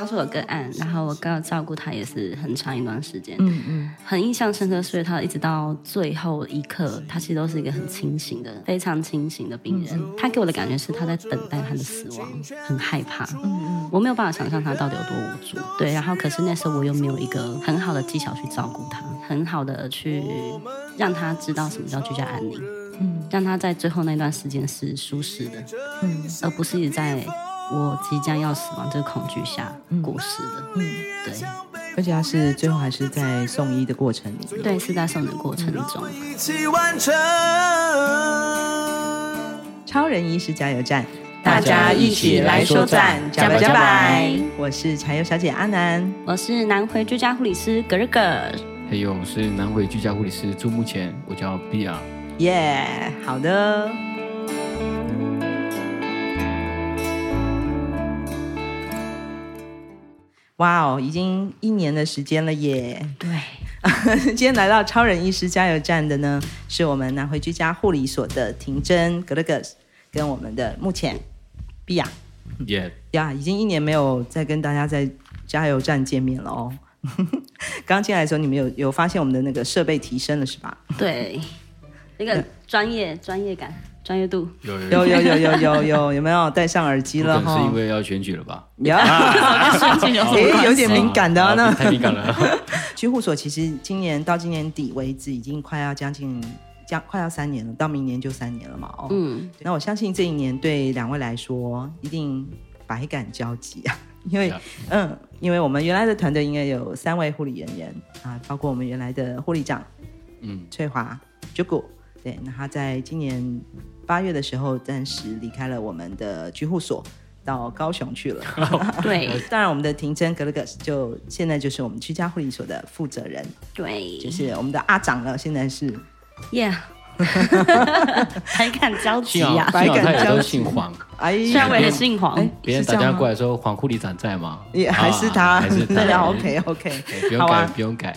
他是我个案，然后我刚刚照顾他也是很长一段时间，嗯嗯，很印象深刻。所以他一直到最后一刻，他其实都是一个很清醒的、非常清醒的病人。他给我的感觉是他在等待他的死亡，很害怕。嗯嗯，我没有办法想象他到底有多无助。对，然后可是那时候我又没有一个很好的技巧去照顾他，很好的去让他知道什么叫居家安宁，嗯，让他在最后那段时间是舒适的，嗯，而不是一直在。我即将要死亡这个恐惧下过世的，嗯，对，而且他是最后还是在送医的过程里，对，是在送医的过程中。一起完成超人医师加油站，大家一起来说赞，加油加油！我是柴油小姐阿南，我是南回居家护理师格日格，还有我是南回居家护理师朱木前，我叫 Bia，耶，好的。哇哦，已经一年的时间了耶！对，今天来到超人医师加油站的呢，是我们南回居家护理所的婷珍格勒格斯，跟我们的目前比亚，耶呀，已经一年没有再跟大家在加油站见面了哦。刚进来的时候，你们有有发现我们的那个设备提升了是吧？对，那个专业专业感。专业度有有有有有有有有有没有戴上耳机了？是因为要选举了吧？有，有点敏感的那，太敏感了。居护所其实今年到今年底为止，已经快要将近将快要三年了，到明年就三年了嘛。哦，嗯，那我相信这一年对两位来说一定百感交集啊，因为嗯，因为我们原来的团队应该有三位护理人员啊，包括我们原来的护理长，嗯，翠华、Jugo。对，那他在今年八月的时候暂时离开了我们的居护所，到高雄去了。对，当然我们的庭真格勒格斯就现在就是我们居家护理所的负责人。对，就是我们的阿长了，现在是。Yeah，百感交集啊，百感交集。姓黄，哎，虽然我也姓黄，别人打电话过来说黄护理长在吗？也还是他，还是他。OK OK，不用改，不用改。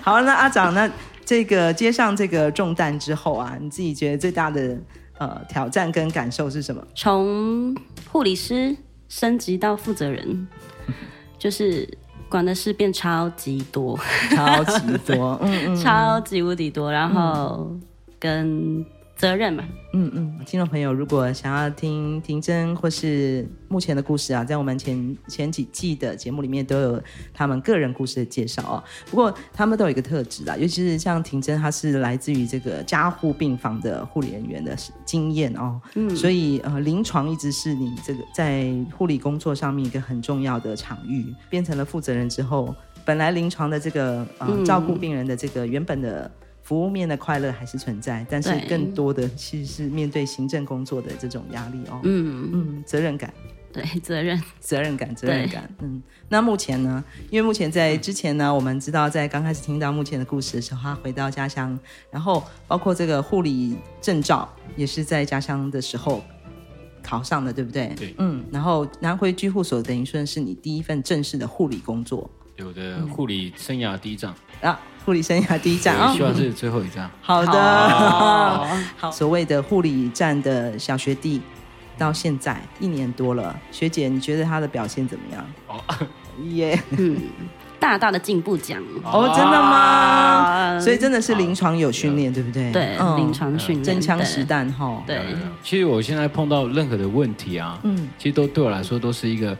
好，那阿长那。这个接上这个重担之后啊，你自己觉得最大的呃挑战跟感受是什么？从护理师升级到负责人，就是管的事变超级多，超级多，嗯嗯，超级无敌多，然后跟。责任嘛，嗯嗯，听众朋友，如果想要听婷真或是目前的故事啊，在我们前前几季的节目里面都有他们个人故事的介绍哦。不过他们都有一个特质啊，尤其是像婷真，她是来自于这个加护病房的护理人员的经验哦，嗯，所以呃，临床一直是你这个在护理工作上面一个很重要的场域。变成了负责人之后，本来临床的这个呃照顾病人的这个原本的。服务面的快乐还是存在，但是更多的其实是面对行政工作的这种压力哦。嗯嗯，责任感，对，责任，责任感，责任感。嗯，那目前呢？因为目前在之前呢，我们知道在刚开始听到目前的故事的时候，他回到家乡，然后包括这个护理证照也是在家乡的时候考上的，对不对？对。嗯，然后南回居护所等于说是你第一份正式的护理工作，有的护理生涯第一站啊。护理生涯第一站啊，希望是最后一站。好的，好。所谓的护理站的小学弟，到现在一年多了，学姐，你觉得他的表现怎么样？哦，耶，嗯大大的进步奖哦，真的吗？所以真的是临床有训练，对不对？对，临床训练，真枪实弹哈。对，其实我现在碰到任何的问题啊，嗯，其实都对我来说都是一个。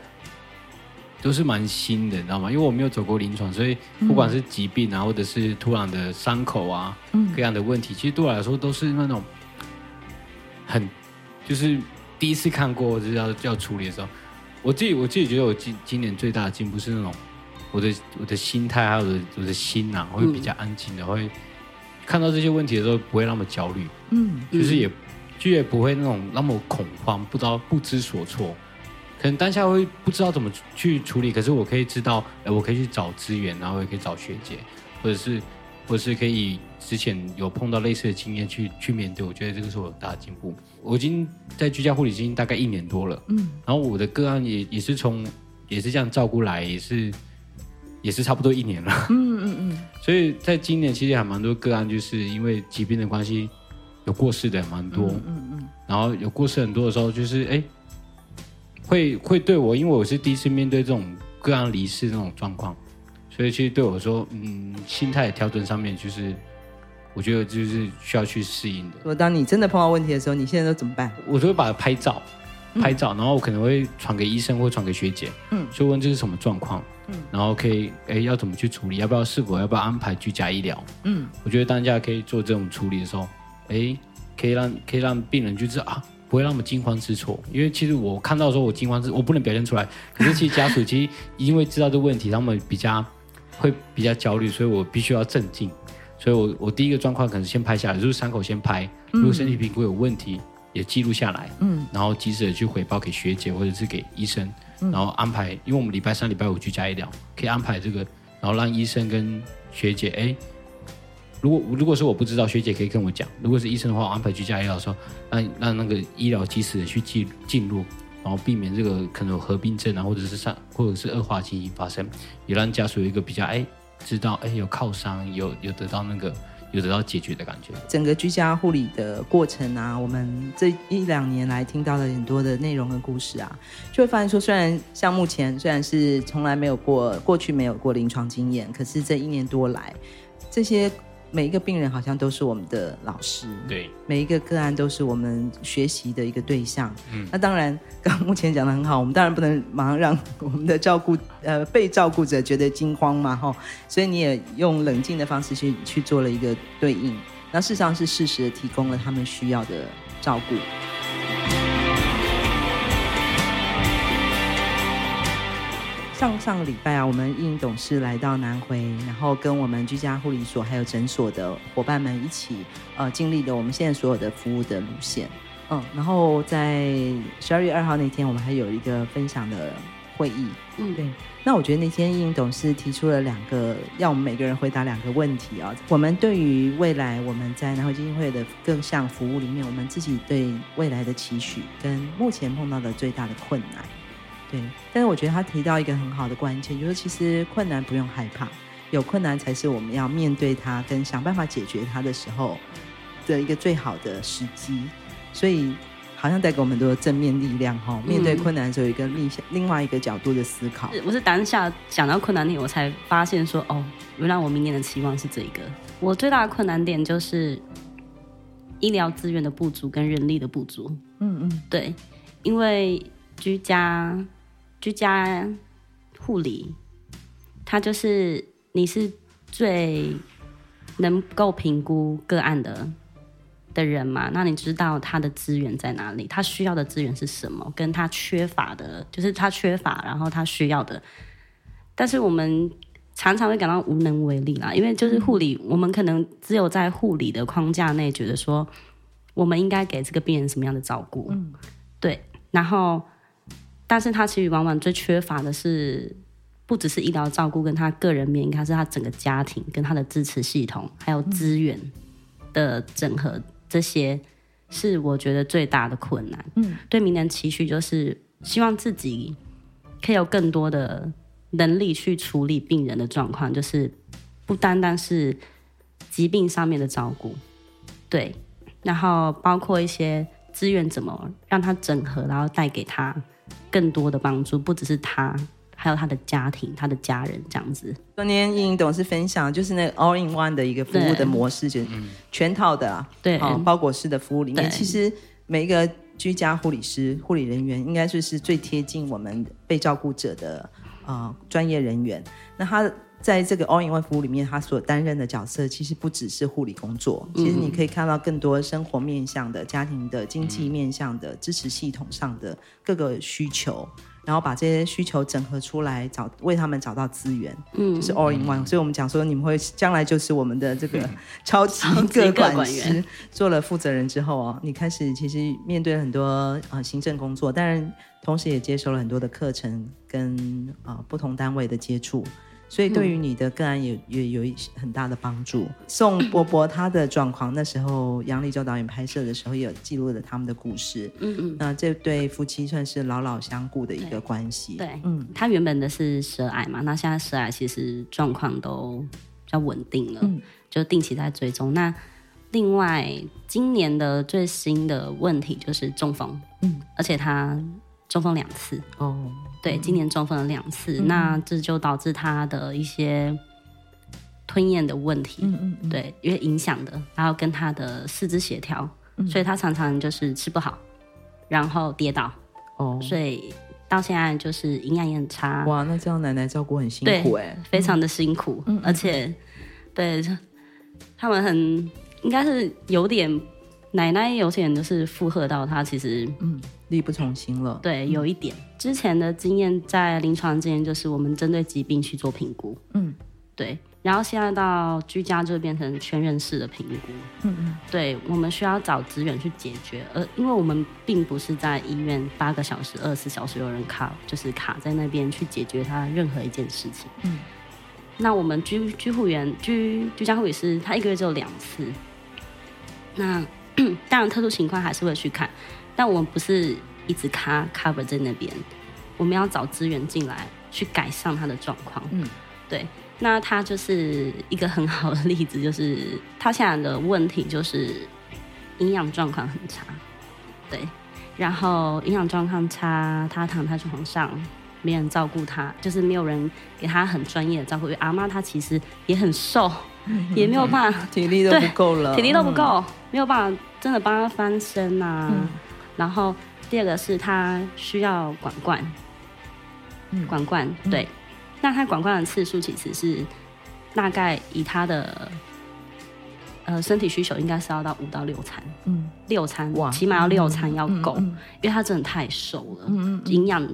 都是蛮新的，你知道吗？因为我没有走过临床，所以不管是疾病啊，或者是突然的伤口啊，各样的问题，其实对我来说都是那种很就是第一次看过，就是要要处理的时候，我自己我自己觉得我今今年最大的进步是那种我的我的心态还有我的我的心呐，会比较安静的，会看到这些问题的时候不会那么焦虑，嗯，就是也就也不会那种那么恐慌，不知道不知所措。可能当下会不知道怎么去处理，可是我可以知道，哎，我可以去找资源，然后也可以找学姐，或者是，或者是可以之前有碰到类似的经验去去面对。我觉得这个是我大的进步。我已经在居家护理已经大概一年多了，嗯，然后我的个案也也是从也是这样照顾来，也是也是差不多一年了，嗯嗯嗯。所以在今年其实还蛮多个案，就是因为疾病的关系有过世的蛮多，嗯嗯，然后有过世很多的时候，就是哎。会会对我，因为我是第一次面对这种个案离世这种状况，所以其实对我说，嗯，心态调整上面就是。我觉得就是需要去适应的。如果当你真的碰到问题的时候，你现在都怎么办？我就会把它拍照，拍照，嗯、然后我可能会传给医生或传给学姐，嗯，就问这是什么状况，嗯，然后可以，哎，要怎么去处理？要不要是否要不要安排居家医疗？嗯，我觉得当下可以做这种处理的时候，哎，可以让可以让病人就知道啊，不会那么惊慌失措。因为其实我看到的时候，我惊慌失，我不能表现出来。可是其实家属其实因为知道这个问题，他们比较会比较焦虑，所以我必须要镇静。所以我，我我第一个状况可能先拍下来，就是伤口先拍，如果身体评估有问题，也记录下来，嗯，然后及时的去回报给学姐或者是给医生，然后安排，因为我们礼拜三、礼拜五居家医疗，可以安排这个，然后让医生跟学姐，哎，如果如果是我不知道，学姐可以跟我讲，如果是医生的话，我安排居家医疗的时候，让让那个医疗及时的去进进入，然后避免这个可能有合并症啊，或者是上或者是恶化情形发生，也让家属有一个比较哎。知道哎，有靠山，有有得到那个，有得到解决的感觉。整个居家护理的过程啊，我们这一两年来听到了很多的内容和故事啊，就会发现说，虽然像目前虽然是从来没有过，过去没有过临床经验，可是这一年多来，这些。每一个病人好像都是我们的老师，对，每一个个案都是我们学习的一个对象。嗯，那当然，刚刚目前讲的很好，我们当然不能马上让我们的照顾呃被照顾者觉得惊慌嘛，哈，所以你也用冷静的方式去去做了一个对应，那事实上是适时的提供了他们需要的照顾。上上个礼拜啊，我们应董事来到南回，然后跟我们居家护理所还有诊所的伙伴们一起，呃，经历了我们现在所有的服务的路线。嗯，然后在十二月二号那天，我们还有一个分享的会议。嗯，对。那我觉得那天应董事提出了两个，要我们每个人回答两个问题啊。我们对于未来我们在南回基金会的各项服务里面，我们自己对未来的期许，跟目前碰到的最大的困难。对，但是我觉得他提到一个很好的关键，就是其实困难不用害怕，有困难才是我们要面对它跟想办法解决它的时候的一个最好的时机。所以好像带给我们很多正面力量哈。面对困难的时候，有一个另另外一个角度的思考。我是当下想到困难点，我才发现说，哦，原来我明年的期望是这一个。我最大的困难点就是医疗资源的不足跟人力的不足。嗯嗯，对，因为居家。居家护理，它就是你是最能够评估个案的的人嘛？那你知道他的资源在哪里？他需要的资源是什么？跟他缺乏的，就是他缺乏，然后他需要的。但是我们常常会感到无能为力啦，因为就是护理，我们可能只有在护理的框架内，觉得说我们应该给这个病人什么样的照顾？嗯，对，然后。但是他其实往往最缺乏的是，不只是医疗照顾跟他个人面，应该是他整个家庭跟他的支持系统，还有资源的整合，这些是我觉得最大的困难。嗯，对明年期许就是希望自己可以有更多的能力去处理病人的状况，就是不单单是疾病上面的照顾，对，然后包括一些资源怎么让他整合，然后带给他。更多的帮助，不只是他，还有他的家庭、他的家人这样子。昨天应董事分享，就是那 all in one 的一个服务的模式，就是全套的啊，对，包裹式的服务里面，其实每一个居家护理师、护理人员，应该就是最贴近我们被照顾者的啊专业人员。那他。在这个 All-in-One 服务里面，他所担任的角色其实不只是护理工作，其实你可以看到更多生活面向的、家庭的、经济面向的、支持系统上的各个需求，然后把这些需求整合出来，找为他们找到资源，嗯，就是 All-in-One。所以我们讲说，你们会将来就是我们的这个 超级个管师，做了负责人之后哦，你开始其实面对很多啊行政工作，当然同时也接受了很多的课程跟啊不同单位的接触。所以对于你的个案也也有一很大的帮助。宋伯伯他的状况，那时候杨立洲导演拍摄的时候也有记录了他们的故事。嗯嗯，那这对夫妻算是老老相顾的一个关系。对，嗯，他原本的是舌癌嘛，那现在舌癌其实状况都比较稳定了，嗯，就定期在追踪。那另外今年的最新的问题就是中风，嗯，而且他中风两次。哦，对，今年中风了两次，嗯、那这就导致他的一些吞咽的问题，嗯嗯，嗯。对，因为影响的，然后跟他的四肢协调，嗯、所以他常常就是吃不好，然后跌倒，哦，所以到现在就是营养也很差。哇，那这样奶奶照顾很辛苦哎，非常的辛苦，嗯、而且对，他们很应该是有点。奶奶有点就是附和到她，其实嗯力不从心了。对，有一点、嗯、之前的经验，在临床经验就是我们针对疾病去做评估。嗯，对。然后现在到居家就变成全人式的评估。嗯嗯。对，我们需要找资源去解决，而因为我们并不是在医院八个小时、二十四小时有人卡，就是卡在那边去解决他任何一件事情。嗯。那我们居居护员居居家护理师，他一个月只有两次。那。当然，特殊情况还是会去看，但我们不是一直卡 cover 在那边，我们要找资源进来去改善他的状况。嗯，对，那他就是一个很好的例子，就是他现在的问题就是营养状况很差，对，然后营养状况差，他躺在床上，没人照顾他，就是没有人给他很专业的照顾。因为阿妈她其实也很瘦。也没有办法，体力都不够了，体力都不够，嗯、没有办法真的帮他翻身啊。嗯、然后第二个是他需要管灌，嗯、管灌对。嗯、那他管灌的次数其实是大概以他的呃身体需求，应该是要到五到六餐，嗯，六餐哇，起码要六餐要够，因为他真的太瘦了，嗯嗯，营养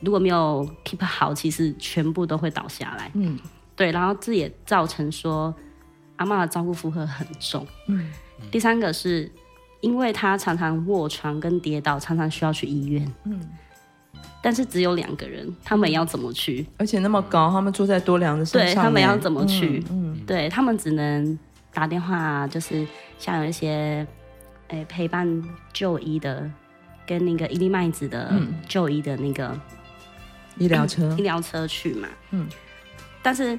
如果没有 keep 好，其实全部都会倒下来，嗯，对。然后这也造成说。阿妈的照顾负荷很重。嗯，第三个是，因为他常常卧床跟跌倒，常常需要去医院。嗯，但是只有两个人，他们要怎么去？而且那么高，他们住在多良的身上，对，他们要怎么去？嗯，嗯对他们只能打电话，就是像有一些，欸、陪伴就医的，跟那个伊利麦子的就医的那个、嗯、医疗车，医疗车去嘛。嗯，但是。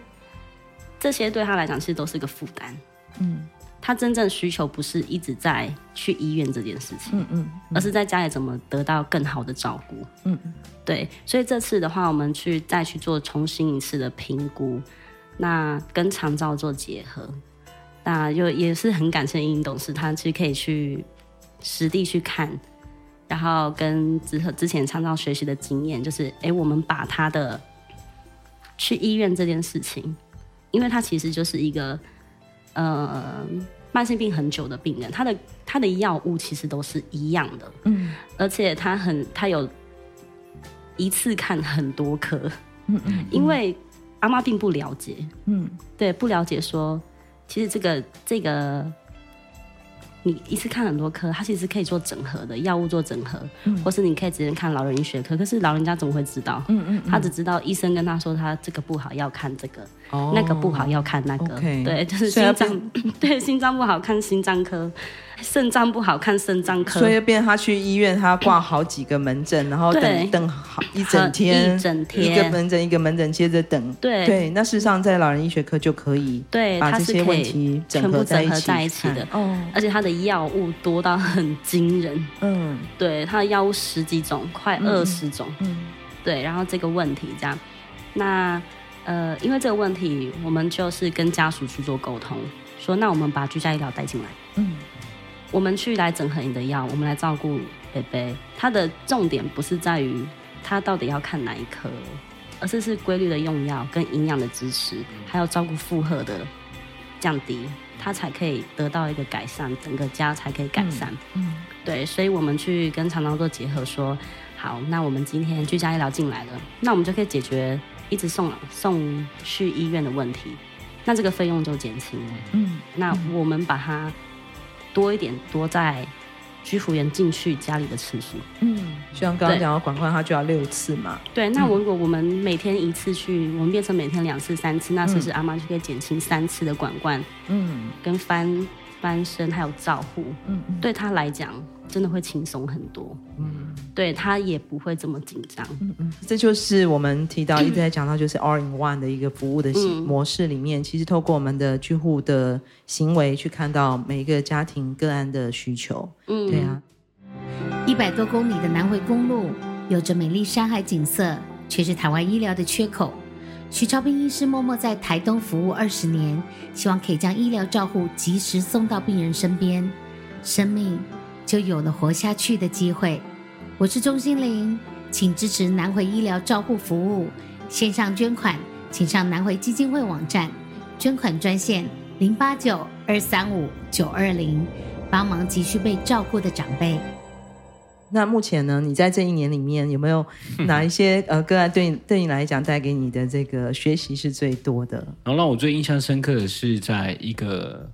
这些对他来讲其实都是一个负担，嗯，他真正需求不是一直在去医院这件事情，嗯嗯，嗯。而是在家里怎么得到更好的照顾，嗯。嗯，对，所以这次的话，我们去再去做重新一次的评估，那跟长照做结合，那就也是很感谢英英董事，他其实可以去实地去看，然后跟之之前长照学习的经验，就是哎，我们把他的去医院这件事情。因为他其实就是一个，呃，慢性病很久的病人，他的他的药物其实都是一样的，嗯，而且他很他有一次看很多科，嗯，嗯嗯，因为阿妈并不了解，嗯，对，不了解说，其实这个这个。你一次看很多科，它其实可以做整合的，药物做整合，嗯、或是你可以直接看老人医学科。可是老人家怎么会知道？嗯嗯，嗯他只知道医生跟他说他这个不好要看这个，哦、那个不好要看那个。对，就是心脏，对，心脏不好看心脏科。肾脏不好看，肾脏科。所以变他去医院，他挂好几个门诊，然后等等好一整天，一整天一个门诊一个门诊接着等。对对，那事实上在老人医学科就可以对把这些问题整合在一起，在一起的。哦，而且他的药物多到很惊人。嗯，对，他的药物十几种，快二十种。嗯，对，然后这个问题这样，那呃，因为这个问题，我们就是跟家属去做沟通，说那我们把居家医疗带进来。嗯。我们去来整合你的药，我们来照顾贝贝。它的重点不是在于他到底要看哪一科，而是是规律的用药跟营养的支持，还有照顾负荷的降低，他才可以得到一个改善，整个家才可以改善。嗯，嗯对，所以我们去跟长照做结合说，说好，那我们今天居家医疗进来了，那我们就可以解决一直送送去医院的问题，那这个费用就减轻了。嗯，那我们把它。多一点，多在居服员进去家里的次数。嗯，像刚刚讲到管管他就要六次嘛。对，那如果我们每天一次去，嗯、我们变成每天两次、三次，那是不是阿妈就可以减轻三次的管罐？嗯，跟翻翻身还有照护，嗯，对他来讲。真的会轻松很多，嗯，对他也不会这么紧张，嗯嗯，这就是我们提到一直在讲到就是 all in one 的一个服务的模式里面，嗯、其实透过我们的居户的行为去看到每一个家庭个案的需求，嗯，对啊，一百多公里的南回公路，有着美丽山海景色，却是台湾医疗的缺口。徐超斌医师默默在台东服务二十年，希望可以将医疗照护及时送到病人身边，生命就有了活下去的机会。我是钟心玲，请支持南回医疗照护服务，线上捐款，请上南回基金会网站，捐款专线零八九二三五九二零，帮忙急需被照顾的长辈。那目前呢？你在这一年里面有没有哪一些 呃个案对你对你来讲带给你的这个学习是最多的？然后让我最印象深刻的是，在一个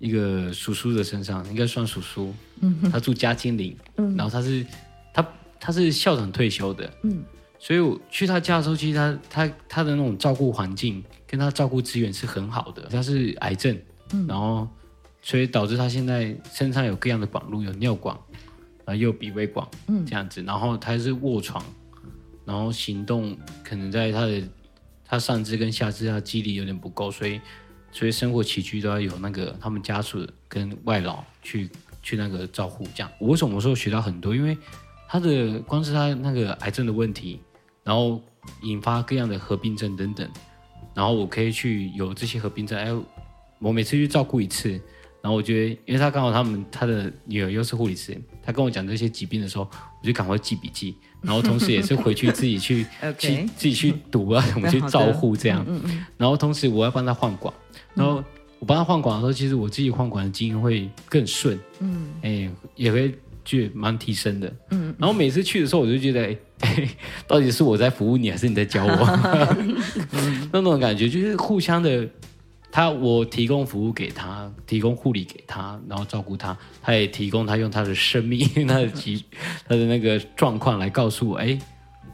一个叔叔的身上，应该算叔叔，嗯，他住嘉金陵，嗯，然后他是他他是校长退休的，嗯，所以我去他家的时候，其实他他他的那种照顾环境跟他照顾资源是很好的。他是癌症，嗯，然后所以导致他现在身上有各样的管路，有尿管。又鼻胃管，嗯，这样子，然后他是卧床，然后行动可能在他的他上肢跟下肢他肌力有点不够，所以所以生活起居都要有那个他们家属跟外劳去去那个照顾。这样，我为什么说学到很多？因为他的光是他那个癌症的问题，然后引发各样的合并症等等，然后我可以去有这些合并症，哎，我每次去照顾一次。然后我觉得，因为他刚好他们他的女儿又是护理师，他跟我讲这些疾病的时候，我就赶快记笔记，然后同时也是回去自己去 去自己去读啊，怎么去照护这样。嗯嗯、然后同时我要帮他换管，然后我帮他换管的时候，其实我自己换管的经验会更顺，嗯，哎，也会觉得蛮提升的。然后每次去的时候，我就觉得，哎，到底是我在服务你，还是你在教我？那种感觉就是互相的。他我提供服务给他，提供护理给他，然后照顾他，他也提供他用他的生命、他的疾、他的那个状况来告诉我，哎，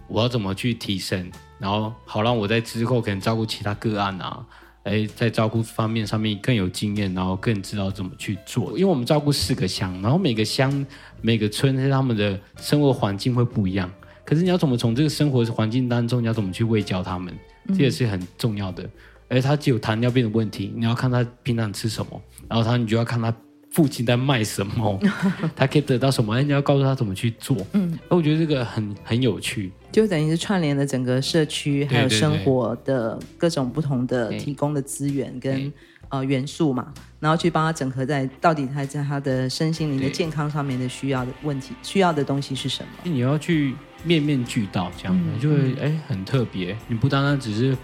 我要怎么去提升，然后好让我在之后可能照顾其他个案啊，哎，在照顾方面上面更有经验，然后更知道怎么去做。因为我们照顾四个乡，然后每个乡、每个村，他们的生活环境会不一样，可是你要怎么从这个生活环境当中，你要怎么去喂教他们，这也是很重要的。而他只有糖尿病的问题，你要看他平常吃什么，然后他你就要看他父亲在卖什么，他可以得到什么，哎，你要告诉他怎么去做。嗯，我觉得这个很很有趣，就等于是串联了整个社区还有生活的各种不同的提供的资源跟呃元素嘛，然后去帮他整合在到底他在他的身心灵的健康上面的需要的问题，需要的东西是什么？你要去面面俱到，这样子、嗯、就会哎很特别，你不单单只是。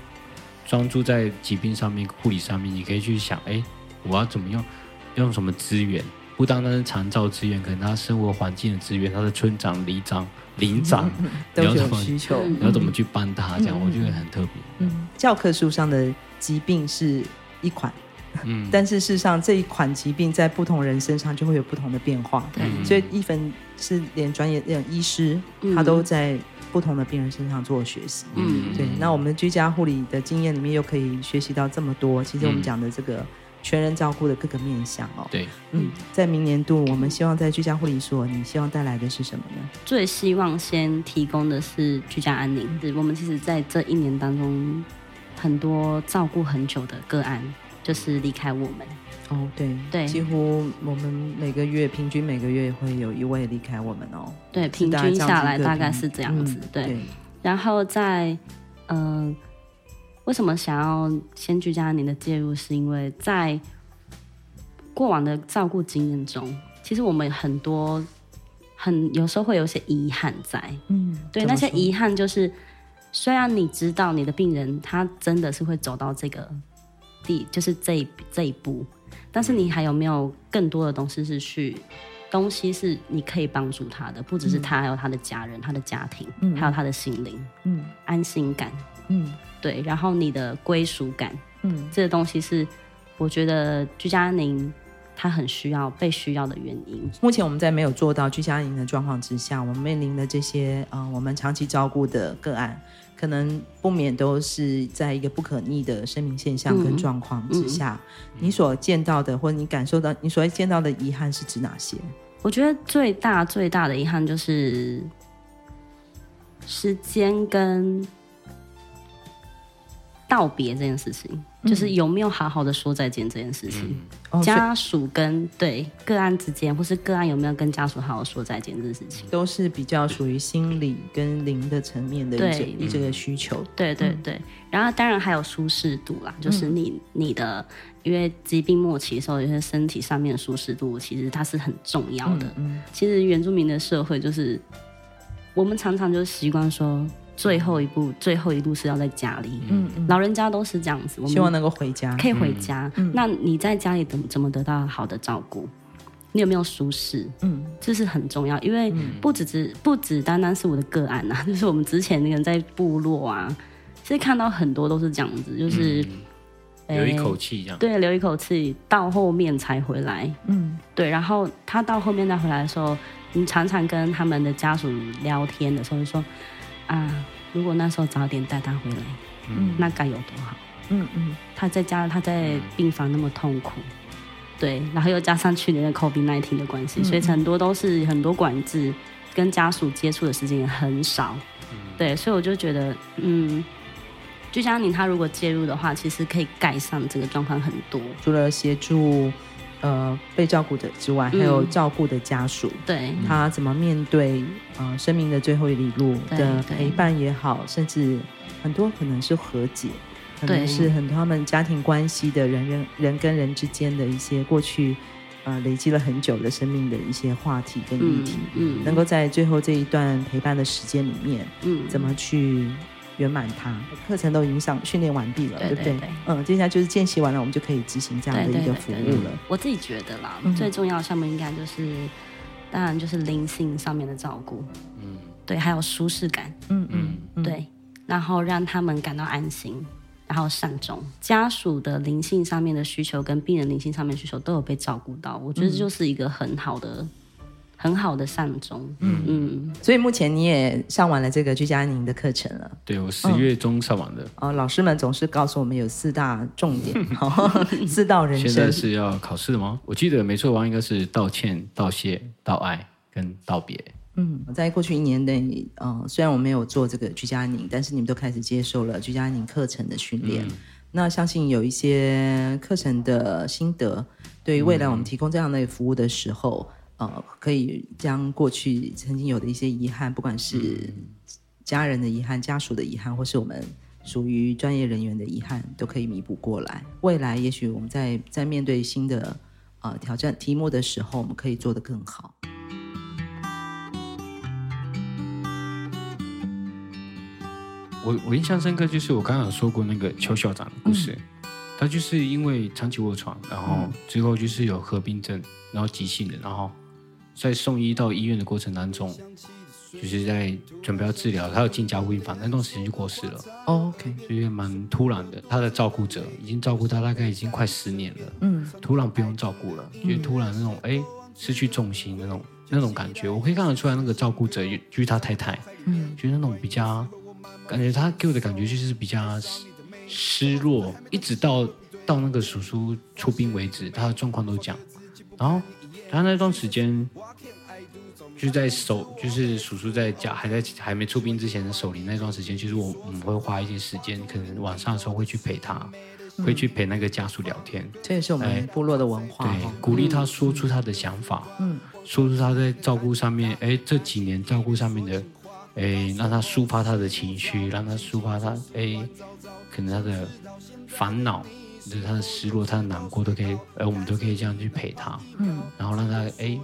专注在疾病上面、护理上面，你可以去想，哎，我要怎么用，用什么资源？不单单是长照资源，可能他生活环境的资源，他的村长、里长、邻长，嗯、都有需求，你要怎么去帮他？这样、嗯、我觉得很特别。嗯，教科书上的疾病是一款。嗯，但是事实上，这一款疾病在不同人身上就会有不同的变化。对，所以一分是连专业的医师，他都在不同的病人身上做学习。嗯，对。那我们居家护理的经验里面又可以学习到这么多。其实我们讲的这个全人照顾的各个面向哦。对，嗯，在明年度，我们希望在居家护理所，你希望带来的是什么呢？最希望先提供的是居家安宁。我们其实在这一年当中，很多照顾很久的个案。就是离开我们哦，对对，几乎我们每个月平均每个月会有一位离开我们哦，对，平均下来大概是这样子，嗯、对。对然后在嗯、呃，为什么想要先居家您的介入？是因为在过往的照顾经验中，其实我们很多很有时候会有些遗憾在，嗯，对，那些遗憾就是，虽然你知道你的病人他真的是会走到这个。第就是这一这一步，但是你还有没有更多的东西是去东西是你可以帮助他的，不只是他，还有他的家人、他的家庭，嗯、还有他的心灵，嗯，安心感，嗯，对，然后你的归属感，嗯，这个东西是我觉得居家宁他很需要被需要的原因。目前我们在没有做到居家安宁的状况之下，我们面临的这些啊、呃，我们长期照顾的个案。可能不免都是在一个不可逆的生命现象跟状况之下，嗯嗯、你所见到的或者你感受到，你所见到的遗憾是指哪些？我觉得最大最大的遗憾就是时间跟道别这件事情。就是有没有好好的说再见这件事情，嗯、家属跟对个案之间，或是个案有没有跟家属好好说再见这件事情，都是比较属于心理跟灵的层面的一这个需求。对对对，然后当然还有舒适度啦，就是你你的，因为疾病末期的时候，有些身体上面的舒适度其实它是很重要的。嗯，其实原住民的社会就是，我们常常就习惯说。最后一步，最后一步是要在家里。嗯，嗯，老人家都是这样子，我们希望能够回家，可以回家。嗯，那你在家里怎怎么得到好的照顾？你有没有舒适？嗯，这是很重要，因为不只只不只单单是我的个案呐、啊，就是我们之前那个人在部落啊，其实看到很多都是这样子，就是、嗯、留一口气这样。对，留一口气，到后面才回来。嗯，对，然后他到后面再回来的时候，你常常跟他们的家属聊天的时候就说。啊！如果那时候早点带他回来，嗯，那该有多好。嗯嗯，他在家，他在病房那么痛苦，对，然后又加上去年的 COVID-19 的关系，嗯，所以很多都是很多管制，跟家属接触的时间也很少。对，所以我就觉得，嗯，就像你他如果介入的话，其实可以改善这个状况很多。除了协助。呃，被照顾者之外，还有照顾的家属，嗯、对。他怎么面对呃生命的最后一里路的陪伴也好，甚至很多可能是和解，可能是很多他们家庭关系的人人人跟人之间的一些过去呃累积了很久的生命的一些话题跟议题，嗯，嗯。能够在最后这一段陪伴的时间里面，嗯，怎么去。圆满它，课程都已经上训练完毕了，对，对不对？嗯，接下来就是见习完了，我们就可以执行这样的一个服务了。对对。对对，我自己觉得啦，嗯、最重要的项目应该就是，当然就是灵性上面的照顾，嗯，对，还有舒适感，嗯嗯，嗯，对，然后让他们感到安心，然后善终，家属的灵性上面的需求跟病人灵性上面的需求都有被照顾到，我觉得就是一个很好的。很好的善终，嗯嗯，所以目前你也上完了这个居家宁的课程了。对，我十月中上完的。哦，哦，老师们总是告诉我们有四大重点，四道人生。现在是要考试的吗？我记得没错应该是道歉、道谢、道爱跟道别。嗯，在过去一年内，呃，虽然我没有做这个居家宁，但是你们都开始接受了居家宁课程的训练。嗯、那相信有一些课程的心得，对于未来我们提供这样的服务的时候。嗯呃，可以将过去曾经有的一些遗憾，不管是家人的遗憾、家属的遗憾，或是我们属于专业人员的遗憾，都可以弥补过来。未来也许我们在在面对新的呃挑战题目的时候，我们可以做得更好。我我印象深刻，就是我刚刚有说过那个邱校长的故事，嗯、他就是因为长期卧床，然后最后就是有合并症，然后急性的，然后。在送医到医院的过程当中，就是在准备要治疗，他要进加护病房，那段时间就过世了。Oh, OK，所以蛮突然的。他的照顾者已经照顾他大概已经快十年了，嗯，突然不用照顾了，就突然那种哎、嗯、失去重心那种那种感觉，我可以看得出来那个照顾者就是他太太，嗯，就是那种比较感觉他给我的感觉就是比较失落，一直到到那个叔叔出殡为止，他的状况都讲，然后。他那段时间，就在守，就是叔叔在家还在还没出殡之前的守灵那段时间，其实我我们会花一些时间，可能晚上的时候会去陪他，嗯、会去陪那个家属聊天。这也是我们部落的文化。对，鼓励他说出他的想法，嗯，说出他在照顾上面，哎，这几年照顾上面的，哎，让他抒发他的情绪，让他抒发他，哎，可能他的烦恼。就是他的失落，他的难过都可以，呃，我们都可以这样去陪他，嗯，然后让他哎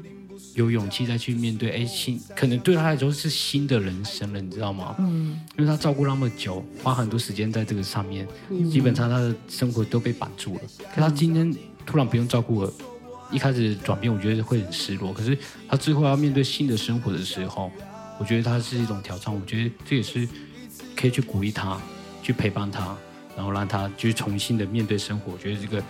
有勇气再去面对，哎新可能对他来说是新的人生了，你知道吗？嗯，因为他照顾那么久，花很多时间在这个上面，嗯、基本上他的生活都被绑住了。可他今天突然不用照顾了，一开始转变，我觉得会很失落。可是他最后要面对新的生活的时候，我觉得他是一种挑战。我觉得这也是可以去鼓励他，去陪伴他。然后让他去重新的面对生活，我觉得这个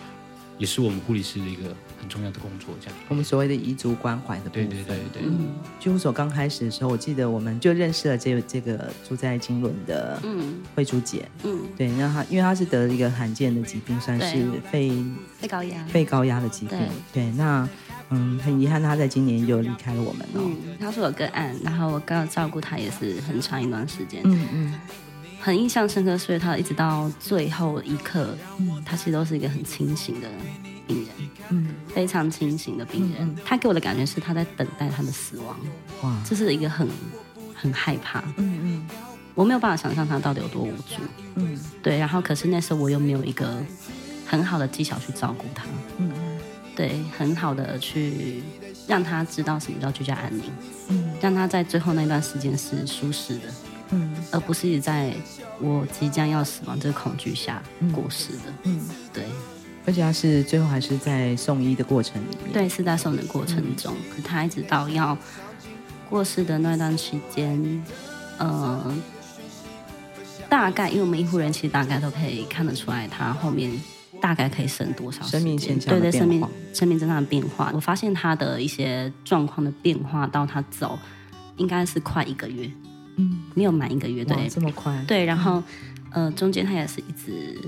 也是我们护理师的一个很重要的工作。这样，我们所谓的遗族关怀的部分。对对对对。嗯，居护所刚开始的时候，我记得我们就认识了这个、这个住在金轮的嗯慧珠姐。嗯，对，那她因为她是得了一个罕见的疾病，算是肺肺高压肺高压的疾病。对，对，那嗯，很遗憾，她在今年就离开了我们了。嗯，她是我个案，然后我刚刚照顾她也是很长一段时间。嗯嗯。很印象深刻，所以他一直到最后一刻，嗯，他其实都是一个很清醒的病人，嗯，非常清醒的病人。他给我的感觉是他在等待他的死亡，哇，这是一个很很害怕，嗯嗯，我没有办法想象他到底有多无助，嗯，对。然后可是那时候我又没有一个很好的技巧去照顾他，嗯嗯，对，很好的去让他知道什么叫居家安宁，嗯，让他在最后那段时间是舒适的。嗯，而不是在我即将要死亡这个恐惧下过世的。嗯，对。而且他是最后还是在送医的过程里面。对，是在送的过程中。嗯、可他一直到要过世的那段期间，呃，大概因为我们医护人其实大概都可以看得出来，他后面大概可以剩多少生命现象对对，生命生命真的变化。我发现他的一些状况的变化到他走，应该是快一个月。嗯，没有满一个月，对，这么快，对，然后，嗯、呃，中间他也是一直，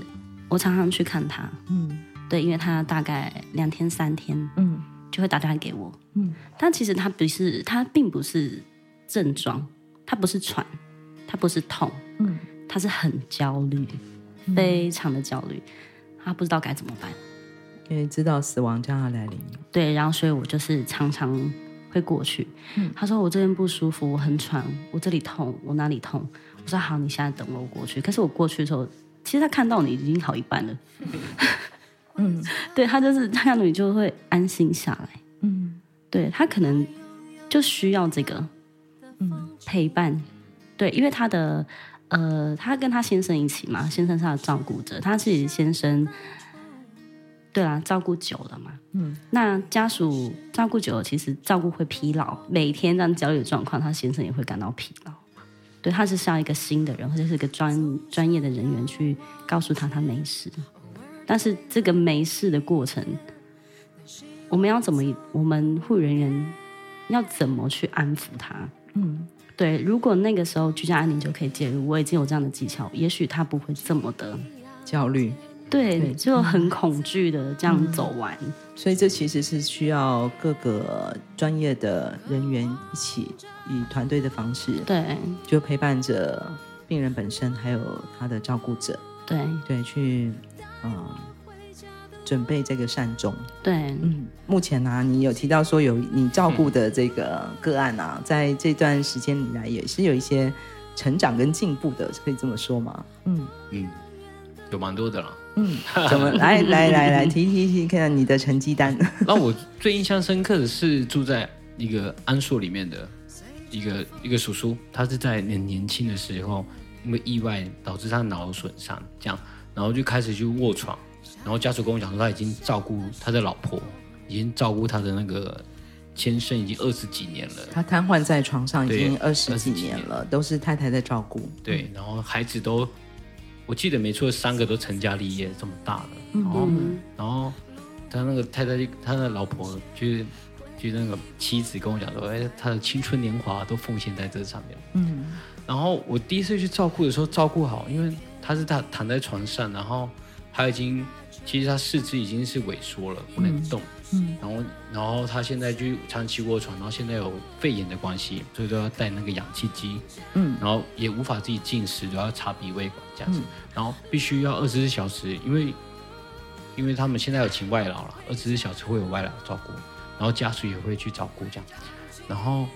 我常常去看他，嗯，对，因为他大概两天三天，嗯，就会打电话给我，嗯，但其实他不是，他并不是症状，他不是喘，他不是痛，嗯，他是很焦虑，非常的焦虑，他不知道该怎么办，因为知道死亡将要来临，对，然后所以我就是常常。会过去。嗯、他说我这边不舒服，我很喘，我这里痛，我哪里痛？我说好，你现在等我，我过去。可是我过去的时候，其实他看到你已经好一半了。嗯，对，他就是他看到你就会安心下来。嗯，对，他可能就需要这个，嗯，陪伴。对，因为他的呃，他跟他先生一起嘛，先生是他的照顾者，他自己先生。对啊，照顾久了嘛，嗯，那家属照顾久了，其实照顾会疲劳，每天这样焦虑的状况，他先生也会感到疲劳。对，他是需要一个新的人，或者是一个专专业的人员去告诉他他没事。但是这个没事的过程，我们要怎么？我们护人员要怎么去安抚他？嗯，对，如果那个时候居家安宁就可以介入，我已经有这样的技巧，也许他不会这么的焦虑。对，对就很恐惧的这样走完，嗯，所以这其实是需要各个专业的人员一起以团队的方式，对，就陪伴着病人本身，还有他的照顾者，对。对，去嗯准备这个善终，对，嗯，目前呢，啊，你有提到说有你照顾的这个个案啊，嗯，在这段时间以来也是有一些成长跟进步的，可以这么说吗？嗯。嗯，有蛮多的了。嗯，怎么来来来来提提提，看看你的成绩单。那我最印象深刻的是住在一个安硕里面的一个一个叔叔，他是在很年轻的时候因为意外导致他脑损伤，这样，然后就开始去卧床，然后家属跟我讲说他已经照顾他的老婆，已经照顾他的那个先生已经二十几年了，他瘫痪在床上已经二十几年了，都是太太在照顾，对，然后孩子都。我记得没错，三个都成家立业，这么大了。然后，嗯、然后他那个太太，他的老婆就是，就是那个妻子跟我讲说，哎，他的青春年华都奉献在这上面。嗯。然后我第一次去照顾的时候，照顾好，因为他是他躺在床上，然后他已经，其实他四肢已经是萎缩了，不能动。嗯嗯，然后，然后他现在就长期卧床，然后现在有肺炎的关系，所以都要带那个氧气机。嗯，然后也无法自己进食，都要插鼻胃管这样子。嗯、然后必须要二十四小时，因为，因为他们现在有请外劳了，二十四小时会有外劳照顾，然后家属也会去照顾这样。然后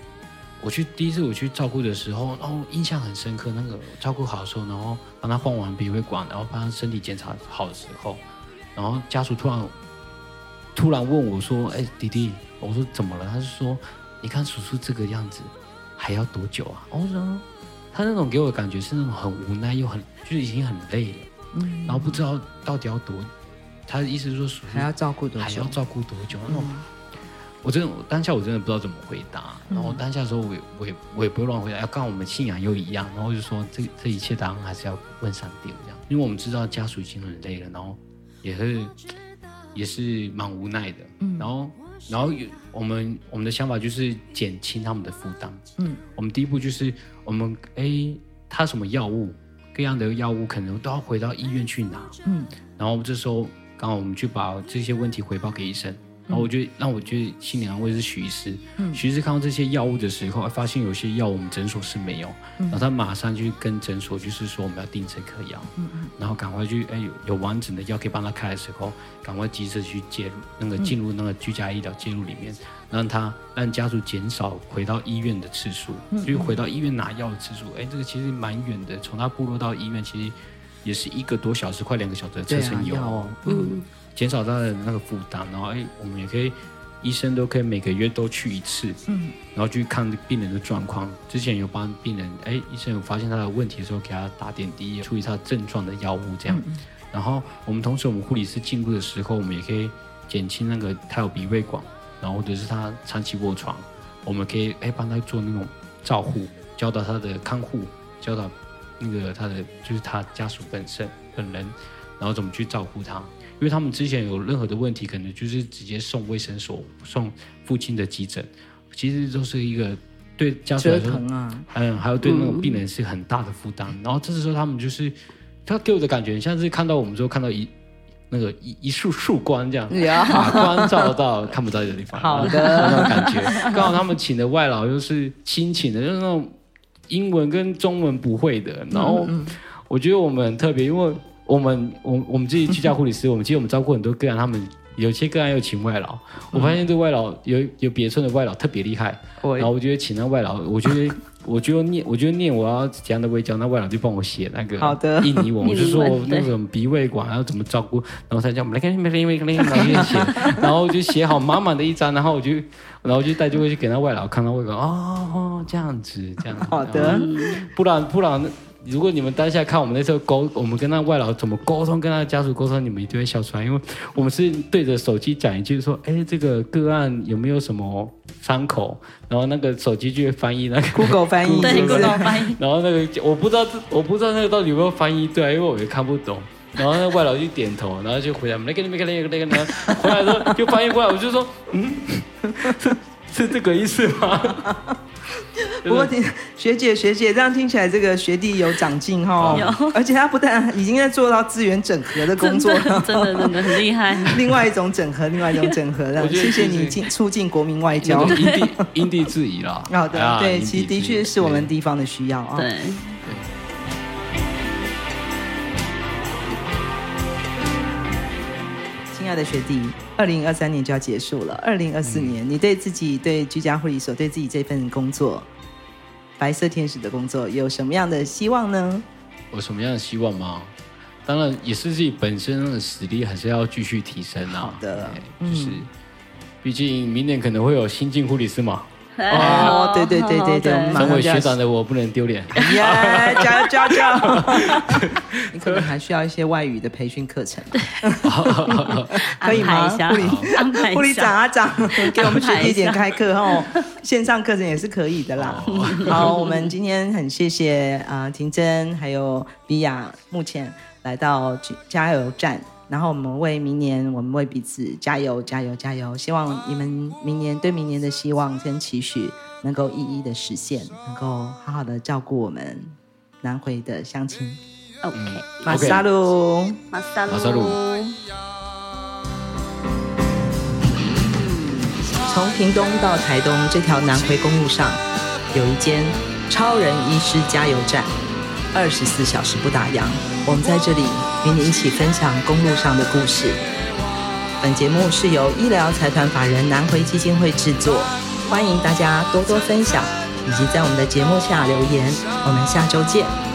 我去第一次我去照顾的时候，然后印象很深刻，那个照顾好的时候，然后帮他换完鼻胃管，然后帮他身体检查好的时候，然后家属突然。突然问我说：“哎，弟弟，我说怎么了？”他是说：“你看叔叔这个样子，还要多久啊？”我说：“他那种给我的感觉是那种很无奈又很，就是已经很累了，嗯，然后不知道到底要多。他的意思是说，叔叔还要照顾多久？还要照顾多久？那种，我真的当下我真的不知道怎么回答。然后当下的时候，我也我也我也不会乱回答。要刚好我们信仰又一样，然后就说这这一切答案还是要问上帝这样，因为我们知道家属已经很累了，然后也是。”也是蛮无奈的，嗯，然后，然后有我们我们的想法就是减轻他们的负担，嗯，我们第一步就是我们哎，他什么药物，各样的药物可能都要回到医院去拿，嗯，然后这时候刚好我们去把这些问题回报给医生，然后我觉得让我觉得心里安慰是徐医师，嗯，徐医师看到这些药物的时候，发现有些药我们诊所是没有，然后他马上就跟诊所就是说我们要订这颗药，嗯嗯，然后赶快去哎有有完整的药可以帮他开的时候，赶快及时去介入那个进入那个居家医疗介入里面，让他让家属减少回到医院的次数，就回到医院拿药的次数，哎，这个其实蛮远的，从他部落到医院其实也是一个多小时，快两个小时的车程有，啊、嗯。减少他的那个负担，然后哎，我们也可以，医生都可以每个月都去一次，嗯，然后去看病人的状况。之前有帮病人，哎，医生有发现他的问题的时候，给他打点滴，处理他症状的药物这样。嗯、然后我们同时，我们护理师进入的时候，我们也可以减轻那个他有鼻胃管，然后或者是他长期卧床，我们可以哎帮他做那种照护，教导他的看护，教导那个他的就是他家属本身本人，然后怎么去照顾他。因为他们之前有任何的问题，可能就是直接送卫生所、送父亲的急诊，其实都是一个对家属来说，啊、嗯，还有对那种病人是很大的负担。嗯、然后这时候他们就是，他给我的感觉像是看到我们之后看到一那个一一束束光这样，把光照到看不到的地方。好的，那种感觉。刚好他们请的外劳又是亲请的，就是那种英文跟中文不会的。然后我觉得我们很特别，因为。我们我我们自己居家护理师，我们其实我们照顾很多个案，他们有些个案要请外劳。我发现这外劳有有别村的外劳特别厉害，然后我觉得请那外劳，我觉得 我觉得念我觉得念我要怎样的卫教，那外劳就帮我写那个好的印尼文，我就说 那种鼻胃管要怎么照顾，然后他叫我们来看没没没没，然后就写，然后就写好满满的一张，然后我就然后就带就会去给那外劳看到外劳哦这样子这样子好的，不然不然。如果你们当下看我们那时候沟，我们跟那外劳怎么沟通，跟他家属沟通，你们一定会笑出来，因为我们是对着手机讲一句说，哎，这个个案有没有什么伤口？然后那个手机就会翻译那个 Google 翻译，对 Google 翻译。然后那个我不知道，我不知道那个到底有没有翻译对，因为我也看不懂。然后那个外劳就点头，然后就回来，没跟你没跟你没跟你，回来说就翻译过来，我就说，嗯，是是这个意思吗？不过听学姐学姐这样听起来，这个学弟有长进哈，有，而且他不但已经在做到资源整合的工作，真的真的真的很厉害。另外一种整合，另外一种整合，谢谢你进促进国民外交，因地因地制宜啦。好 的，对，其实的确是我们地方的需要啊。对。亲爱的学弟，二零二三年就要结束了，二零二四年，你对自己、对居家护理所、对自己这份工作，白色天使的工作，有什么样的希望呢？有什么样的希望吗？当然，也是自己本身的实力还是要继续提升啊。好的，就是，嗯、毕竟明年可能会有新进护理师嘛。哦，对对对对对，身为学长的我不能丢脸。耶，加油加油加油！你可能还需要一些外语的培训课程，可以吗？护理护理长啊长，给我们学弟点开课哦，线上课程也是可以的啦。好，我们今天很谢谢啊，婷真还有比亚目前来到加油站。然后我们为明年，我们为彼此加油，加油，加油！希望你们明年对明年的希望跟期许能够一一的实现，能够好好的照顾我们南回的乡亲。OK，马萨路，马萨路。从屏东到台东这条南回公路上，有一间超人医师加油站。二十四小时不打烊，我们在这里与你一起分享公路上的故事。本节目是由医疗财团法人南回基金会制作，欢迎大家多多分享，以及在我们的节目下留言。我们下周见。